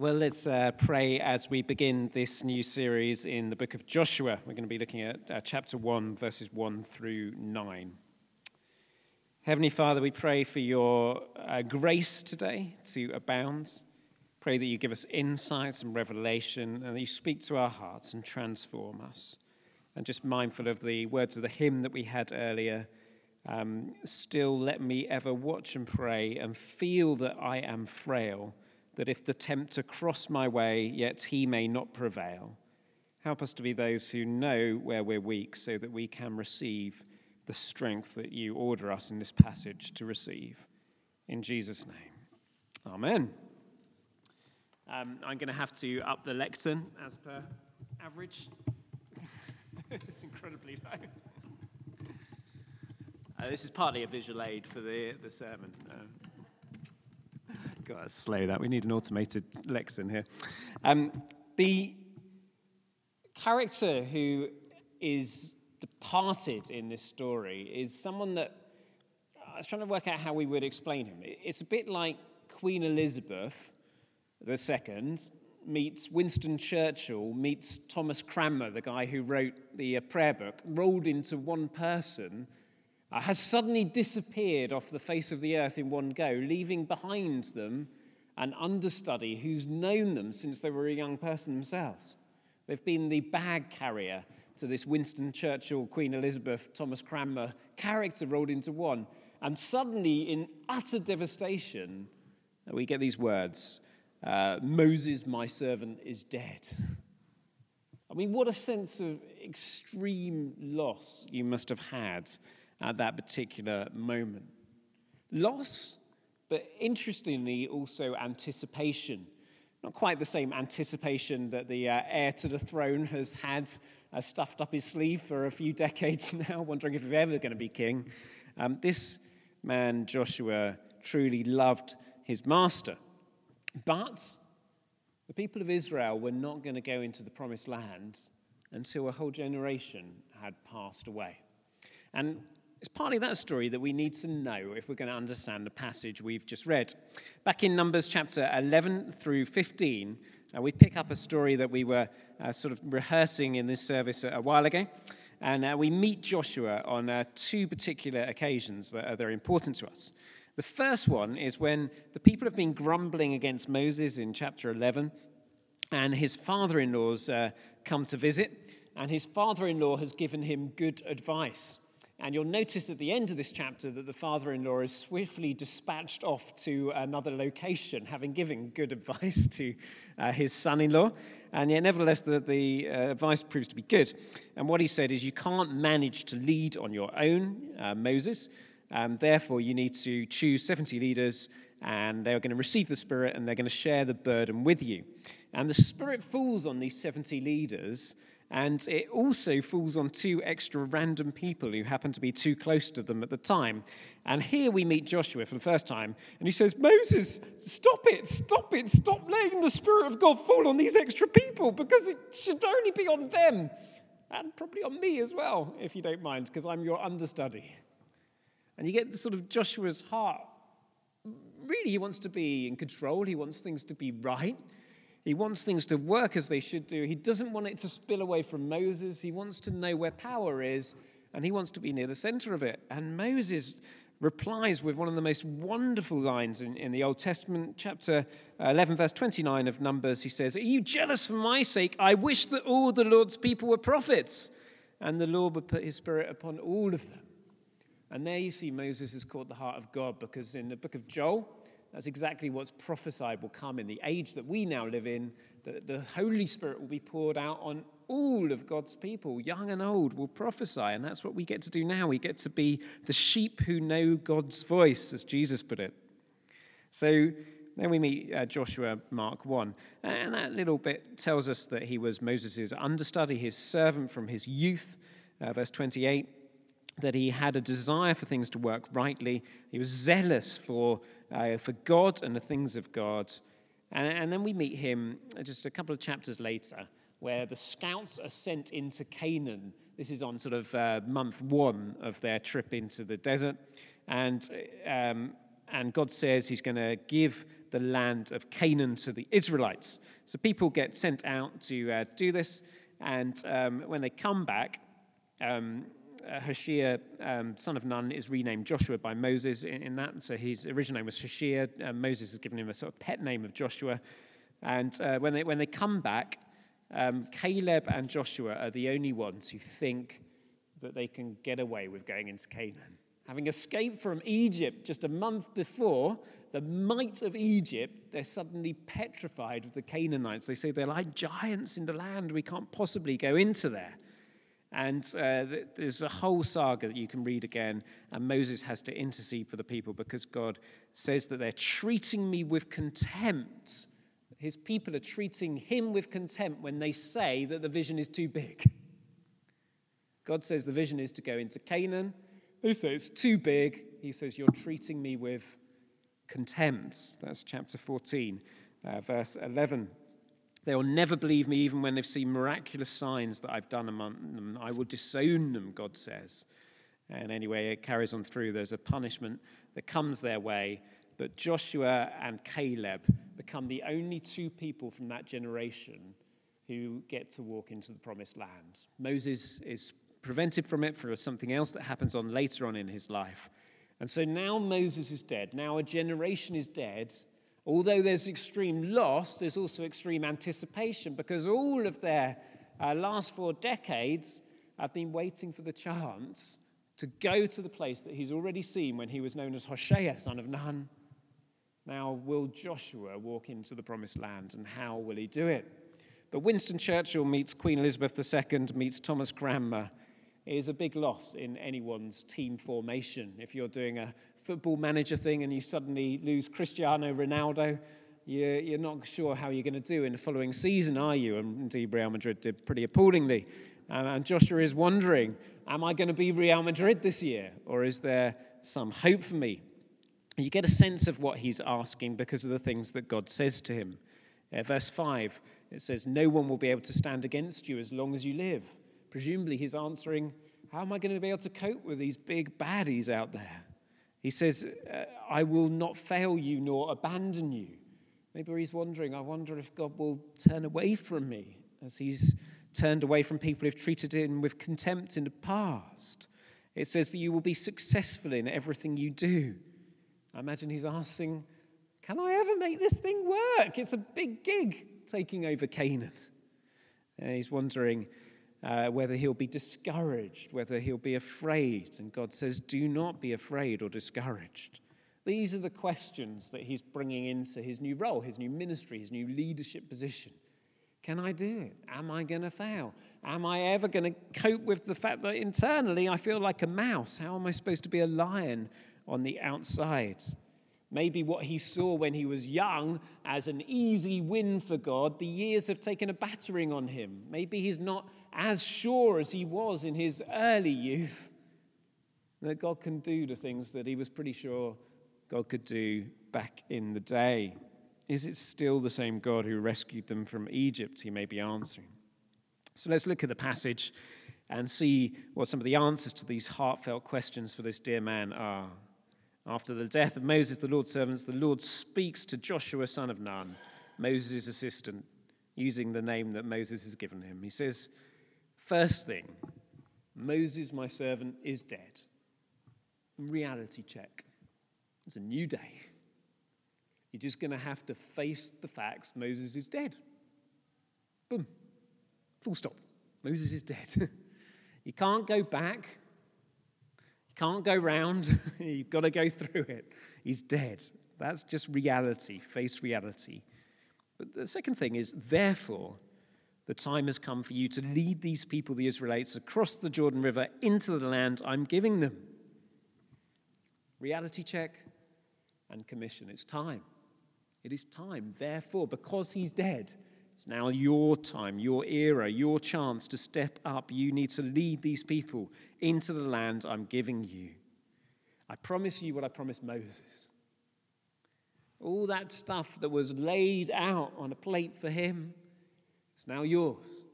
Well, let's uh, pray as we begin this new series in the book of Joshua. We're going to be looking at uh, chapter 1, verses 1 through 9. Heavenly Father, we pray for your uh, grace today to abound. Pray that you give us insights and revelation and that you speak to our hearts and transform us. And just mindful of the words of the hymn that we had earlier. Um, still, let me ever watch and pray and feel that I am frail that if the tempter cross my way, yet he may not prevail. Help us to be those who know where we're weak so that we can receive the strength that you order us in this passage to receive. In Jesus' name. Amen. Um, I'm going to have to up the lectern as per average. it's incredibly low. Uh, this is partly a visual aid for the, the sermon. Uh, got to slow that. We need an automated lexicon here. Um, the character who is departed in this story is someone that I was trying to work out how we would explain him. It's a bit like Queen Elizabeth II meets Winston Churchill, meets Thomas Cranmer, the guy who wrote the uh, prayer book, rolled into one person has suddenly disappeared off the face of the earth in one go, leaving behind them an understudy who's known them since they were a young person themselves. They've been the bag carrier to this Winston Churchill, Queen Elizabeth, Thomas Cranmer character rolled into one. And suddenly, in utter devastation, we get these words uh, Moses, my servant, is dead. I mean, what a sense of extreme loss you must have had at that particular moment. Loss, but interestingly, also anticipation. Not quite the same anticipation that the uh, heir to the throne has had uh, stuffed up his sleeve for a few decades now, wondering if he's ever going to be king. Um, this man, Joshua, truly loved his master. But the people of Israel were not going to go into the promised land until a whole generation had passed away. And it's partly that story that we need to know if we're going to understand the passage we've just read. Back in Numbers chapter 11 through 15, uh, we pick up a story that we were uh, sort of rehearsing in this service a, a while ago. And uh, we meet Joshua on uh, two particular occasions that are very important to us. The first one is when the people have been grumbling against Moses in chapter 11, and his father in law's uh, come to visit, and his father in law has given him good advice. And you'll notice at the end of this chapter that the father in law is swiftly dispatched off to another location, having given good advice to uh, his son in law. And yet, nevertheless, the, the uh, advice proves to be good. And what he said is, You can't manage to lead on your own, uh, Moses. Um, therefore, you need to choose 70 leaders, and they're going to receive the Spirit and they're going to share the burden with you. And the Spirit falls on these 70 leaders and it also falls on two extra random people who happen to be too close to them at the time. And here we meet Joshua for the first time, and he says, Moses, stop it, stop it, stop letting the Spirit of God fall on these extra people because it should only be on them. And probably on me as well, if you don't mind, because I'm your understudy. And you get the sort of Joshua's heart. Really, he wants to be in control, he wants things to be right. He wants things to work as they should do. He doesn't want it to spill away from Moses. He wants to know where power is, and he wants to be near the center of it. And Moses replies with one of the most wonderful lines in, in the Old Testament, chapter uh, 11, verse 29 of Numbers. He says, Are you jealous for my sake? I wish that all the Lord's people were prophets, and the Lord would put his spirit upon all of them. And there you see Moses has caught the heart of God because in the book of Joel, that's exactly what's prophesied will come in the age that we now live in. That the Holy Spirit will be poured out on all of God's people, young and old, will prophesy. And that's what we get to do now. We get to be the sheep who know God's voice, as Jesus put it. So then we meet uh, Joshua Mark 1. And that little bit tells us that he was Moses' understudy, his servant from his youth. Uh, verse 28 that he had a desire for things to work rightly. He was zealous for uh, for God and the things of God. And, and then we meet him just a couple of chapters later, where the scouts are sent into Canaan. This is on sort of uh, month one of their trip into the desert. And, um, and God says he's going to give the land of Canaan to the Israelites. So people get sent out to uh, do this, and um, when they come back, um, Hoshea, um, son of Nun, is renamed Joshua by Moses in, in that. So his original name was Hoshea. Uh, Moses has given him a sort of pet name of Joshua. And uh, when, they, when they come back, um, Caleb and Joshua are the only ones who think that they can get away with going into Canaan. Having escaped from Egypt just a month before, the might of Egypt, they're suddenly petrified of the Canaanites. They say they're like giants in the land. We can't possibly go into there. And uh, there's a whole saga that you can read again. And Moses has to intercede for the people because God says that they're treating me with contempt. His people are treating him with contempt when they say that the vision is too big. God says the vision is to go into Canaan. They say it's too big. He says, You're treating me with contempt. That's chapter 14, uh, verse 11. They will never believe me even when they've seen miraculous signs that I've done among them. I will disown them, God says. And anyway, it carries on through. There's a punishment that comes their way. But Joshua and Caleb become the only two people from that generation who get to walk into the promised land. Moses is prevented from it for something else that happens on later on in his life. And so now Moses is dead. Now a generation is dead. Although there's extreme loss, there's also extreme anticipation because all of their uh, last four decades have been waiting for the chance to go to the place that he's already seen when he was known as Hoshea, son of Nun. Now, will Joshua walk into the promised land and how will he do it? But Winston Churchill meets Queen Elizabeth II, meets Thomas Cranmer, is a big loss in anyone's team formation. If you're doing a football manager thing and you suddenly lose Cristiano Ronaldo, you're, not sure how you're going to do in the following season, are you? And indeed, Real Madrid did pretty appallingly. Um, and Joshua is wondering, am I going to be Real Madrid this year? Or is there some hope for me? You get a sense of what he's asking because of the things that God says to him. Uh, verse 5, it says, No one will be able to stand against you as long as you live. Presumably, he's answering, How am I going to be able to cope with these big baddies out there? He says, uh, I will not fail you nor abandon you. Maybe he's wondering, I wonder if God will turn away from me as he's turned away from people who've treated him with contempt in the past. It says that you will be successful in everything you do. I imagine he's asking, Can I ever make this thing work? It's a big gig taking over Canaan. And he's wondering, uh, whether he'll be discouraged, whether he'll be afraid. And God says, Do not be afraid or discouraged. These are the questions that he's bringing into his new role, his new ministry, his new leadership position. Can I do it? Am I going to fail? Am I ever going to cope with the fact that internally I feel like a mouse? How am I supposed to be a lion on the outside? Maybe what he saw when he was young as an easy win for God, the years have taken a battering on him. Maybe he's not as sure as he was in his early youth that God can do the things that he was pretty sure God could do back in the day. Is it still the same God who rescued them from Egypt? He may be answering. So let's look at the passage and see what some of the answers to these heartfelt questions for this dear man are. After the death of Moses, the Lord's servants, the Lord speaks to Joshua, son of Nun, Moses' assistant, using the name that Moses has given him. He says, First thing, Moses, my servant, is dead. Reality check. It's a new day. You're just going to have to face the facts Moses is dead. Boom. Full stop. Moses is dead. you can't go back. You can't go round. You've got to go through it. He's dead. That's just reality. Face reality. But the second thing is, therefore, the time has come for you to lead these people, the Israelites, across the Jordan River into the land I'm giving them. Reality check and commission. It's time. It is time. Therefore, because he's dead, it's now your time, your era, your chance to step up. You need to lead these people into the land I'm giving you. I promise you what I promised Moses. All that stuff that was laid out on a plate for him, it's now yours.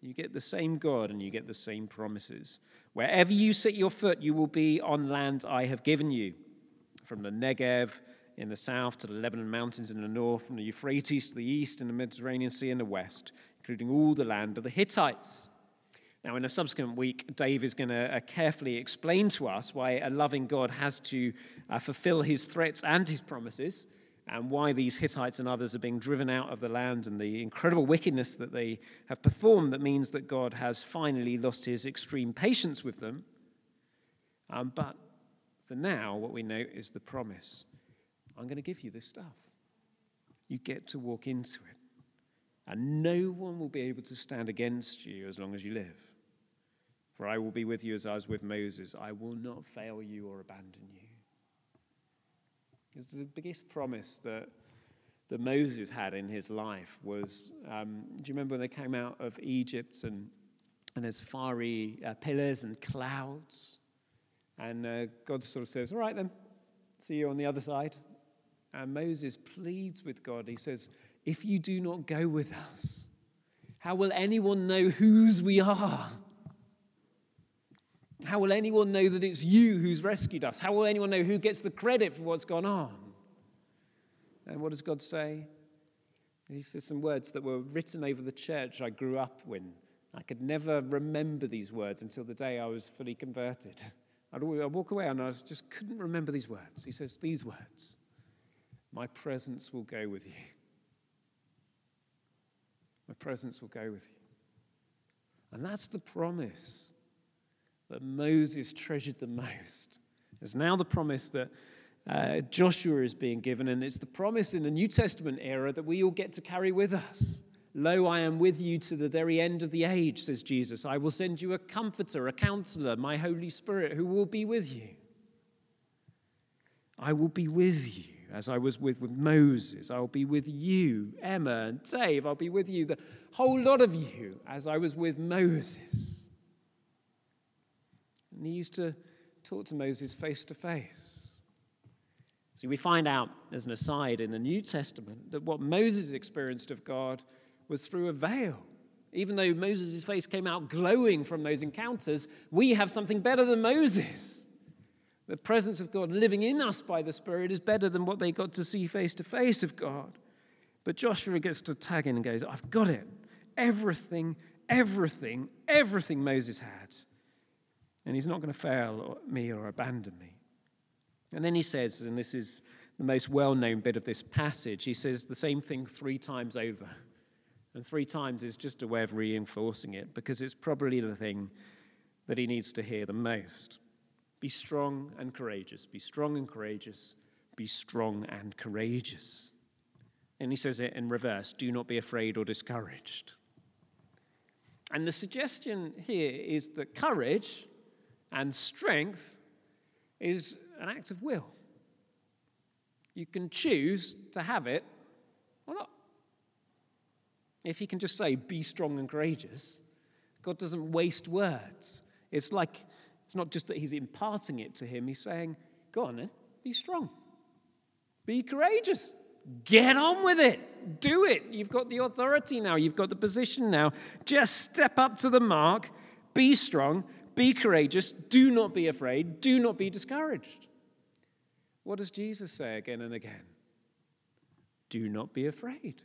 You get the same God and you get the same promises. Wherever you set your foot, you will be on land I have given you. From the Negev in the south to the Lebanon Mountains in the north, from the Euphrates to the east, and the Mediterranean Sea in the west, including all the land of the Hittites. Now, in a subsequent week, Dave is going to uh, carefully explain to us why a loving God has to uh, fulfill his threats and his promises, and why these Hittites and others are being driven out of the land, and the incredible wickedness that they have performed that means that God has finally lost his extreme patience with them. Um, but for now, what we know is the promise I'm going to give you this stuff. You get to walk into it. And no one will be able to stand against you as long as you live. For I will be with you as I was with Moses. I will not fail you or abandon you. It's the biggest promise that, that Moses had in his life was um, do you remember when they came out of Egypt and, and there's fiery uh, pillars and clouds? And uh, God sort of says, All right then, see you on the other side. And Moses pleads with God. He says, If you do not go with us, how will anyone know whose we are? How will anyone know that it's you who's rescued us? How will anyone know who gets the credit for what's gone on? And what does God say? He says some words that were written over the church I grew up in. I could never remember these words until the day I was fully converted. I'd, I'd walk away and I just couldn't remember these words. He says, These words My presence will go with you. My presence will go with you. And that's the promise that Moses treasured the most. It's now the promise that uh, Joshua is being given, and it's the promise in the New Testament era that we all get to carry with us. Lo, I am with you to the very end of the age, says Jesus. I will send you a comforter, a counselor, my Holy Spirit, who will be with you. I will be with you as I was with, with Moses. I'll be with you, Emma and Dave. I'll be with you, the whole lot of you, as I was with Moses. And he used to talk to Moses face to face. See, we find out, as an aside in the New Testament, that what Moses experienced of God was through a veil. Even though Moses' face came out glowing from those encounters, we have something better than Moses. The presence of God living in us by the Spirit is better than what they got to see face to face of God. But Joshua gets to tag in and goes, I've got it. Everything, everything, everything Moses had and he's not going to fail me or abandon me. And then he says, and this is the most well known bit of this passage, he says the same thing three times over. And three times is just a way of reinforcing it because it's probably the thing that he needs to hear the most. Be strong and courageous. Be strong and courageous. Be strong and courageous. And he says it in reverse do not be afraid or discouraged. And the suggestion here is that courage and strength is an act of will. You can choose to have it or not. If he can just say, be strong and courageous, God doesn't waste words. It's like, it's not just that he's imparting it to him, he's saying, go on then, be strong, be courageous, get on with it, do it. You've got the authority now, you've got the position now. Just step up to the mark, be strong, be courageous. Do not be afraid. Do not be discouraged. What does Jesus say again and again? Do not be afraid.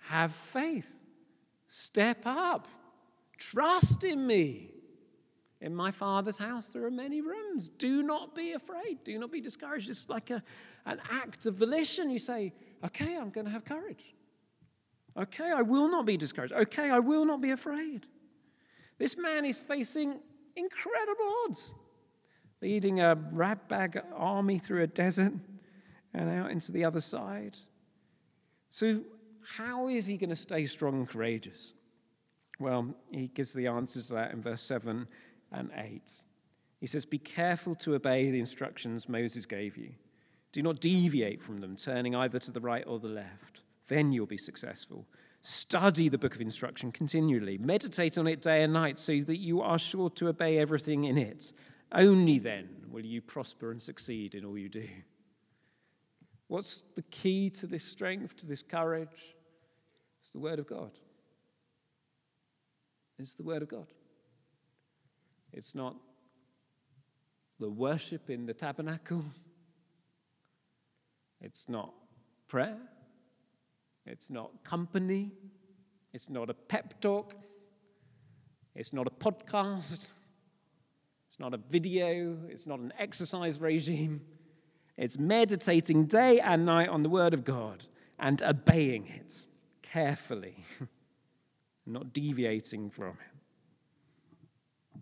Have faith. Step up. Trust in me. In my Father's house, there are many rooms. Do not be afraid. Do not be discouraged. It's like a, an act of volition. You say, okay, I'm going to have courage. Okay, I will not be discouraged. Okay, I will not be afraid. This man is facing incredible odds, leading a ratbag army through a desert and out into the other side. So, how is he going to stay strong and courageous? Well, he gives the answers to that in verse 7 and 8. He says, Be careful to obey the instructions Moses gave you. Do not deviate from them, turning either to the right or the left. Then you'll be successful. Study the book of instruction continually. Meditate on it day and night so that you are sure to obey everything in it. Only then will you prosper and succeed in all you do. What's the key to this strength, to this courage? It's the Word of God. It's the Word of God. It's not the worship in the tabernacle. It's not prayer. It's not company. It's not a pep talk. It's not a podcast. It's not a video. It's not an exercise regime. It's meditating day and night on the Word of God and obeying it carefully, not deviating from it.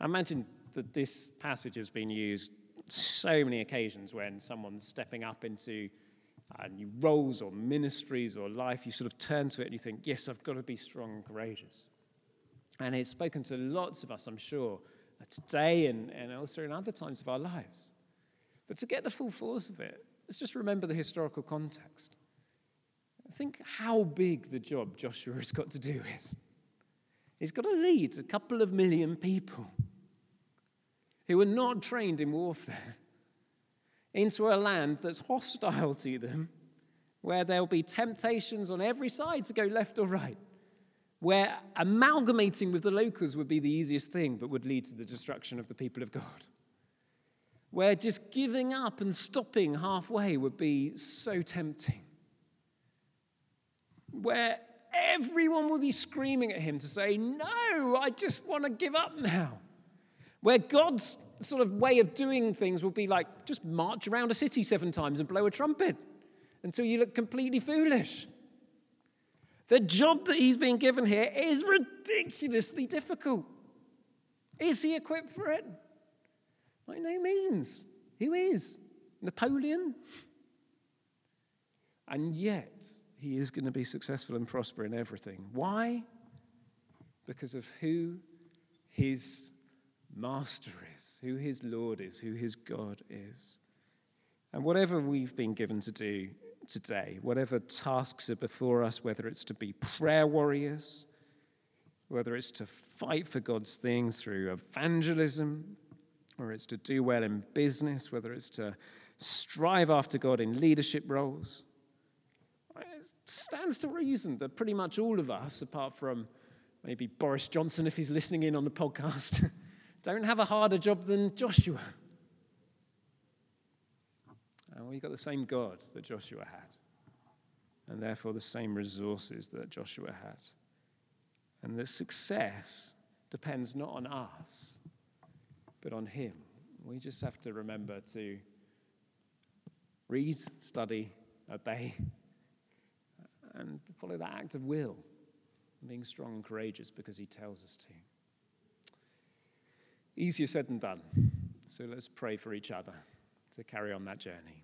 I imagine that this passage has been used so many occasions when someone's stepping up into uh, new roles or ministries or life. You sort of turn to it and you think, yes, I've got to be strong and courageous. And it's spoken to lots of us, I'm sure, uh, today and, and also in other times of our lives. But to get the full force of it, let's just remember the historical context. Think how big the job Joshua has got to do is. He's got to lead a couple of million people who are not trained in warfare into a land that's hostile to them, where there'll be temptations on every side to go left or right where amalgamating with the locals would be the easiest thing, but would lead to the destruction of the people of God. Where just giving up and stopping halfway would be so tempting. Where everyone would be screaming at him to say, No, I just want to give up now. Where God's sort of way of doing things would be like, just march around a city seven times and blow a trumpet until you look completely foolish. The job that he's been given here is ridiculously difficult. Is he equipped for it? By no means. Who is? Napoleon? And yet, he is going to be successful and prosper in everything. Why? Because of who his master is, who his Lord is, who his God is. And whatever we've been given to do today, whatever tasks are before us, whether it's to be prayer warriors, whether it's to fight for God's things through evangelism, or it's to do well in business, whether it's to strive after God in leadership roles. It stands to reason that pretty much all of us, apart from maybe Boris Johnson if he's listening in on the podcast, don't have a harder job than Joshua. And we've got the same God that Joshua had, and therefore the same resources that Joshua had. And the success depends not on us, but on Him. We just have to remember to read, study, obey, and follow that act of will, being strong and courageous because He tells us to. Easier said than done. So let's pray for each other to carry on that journey.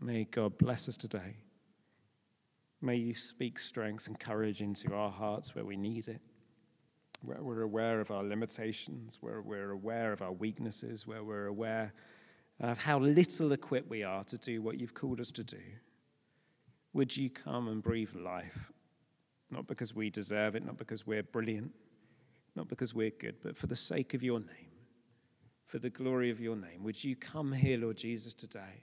May God bless us today. May you speak strength and courage into our hearts where we need it, where we're aware of our limitations, where we're aware of our weaknesses, where we're aware of how little equipped we are to do what you've called us to do. Would you come and breathe life? Not because we deserve it, not because we're brilliant, not because we're good, but for the sake of your name for the glory of your name. Would you come here, Lord Jesus, today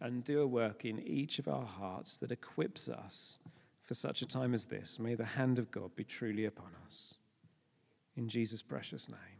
and do a work in each of our hearts that equips us for such a time as this? May the hand of God be truly upon us. In Jesus' precious name.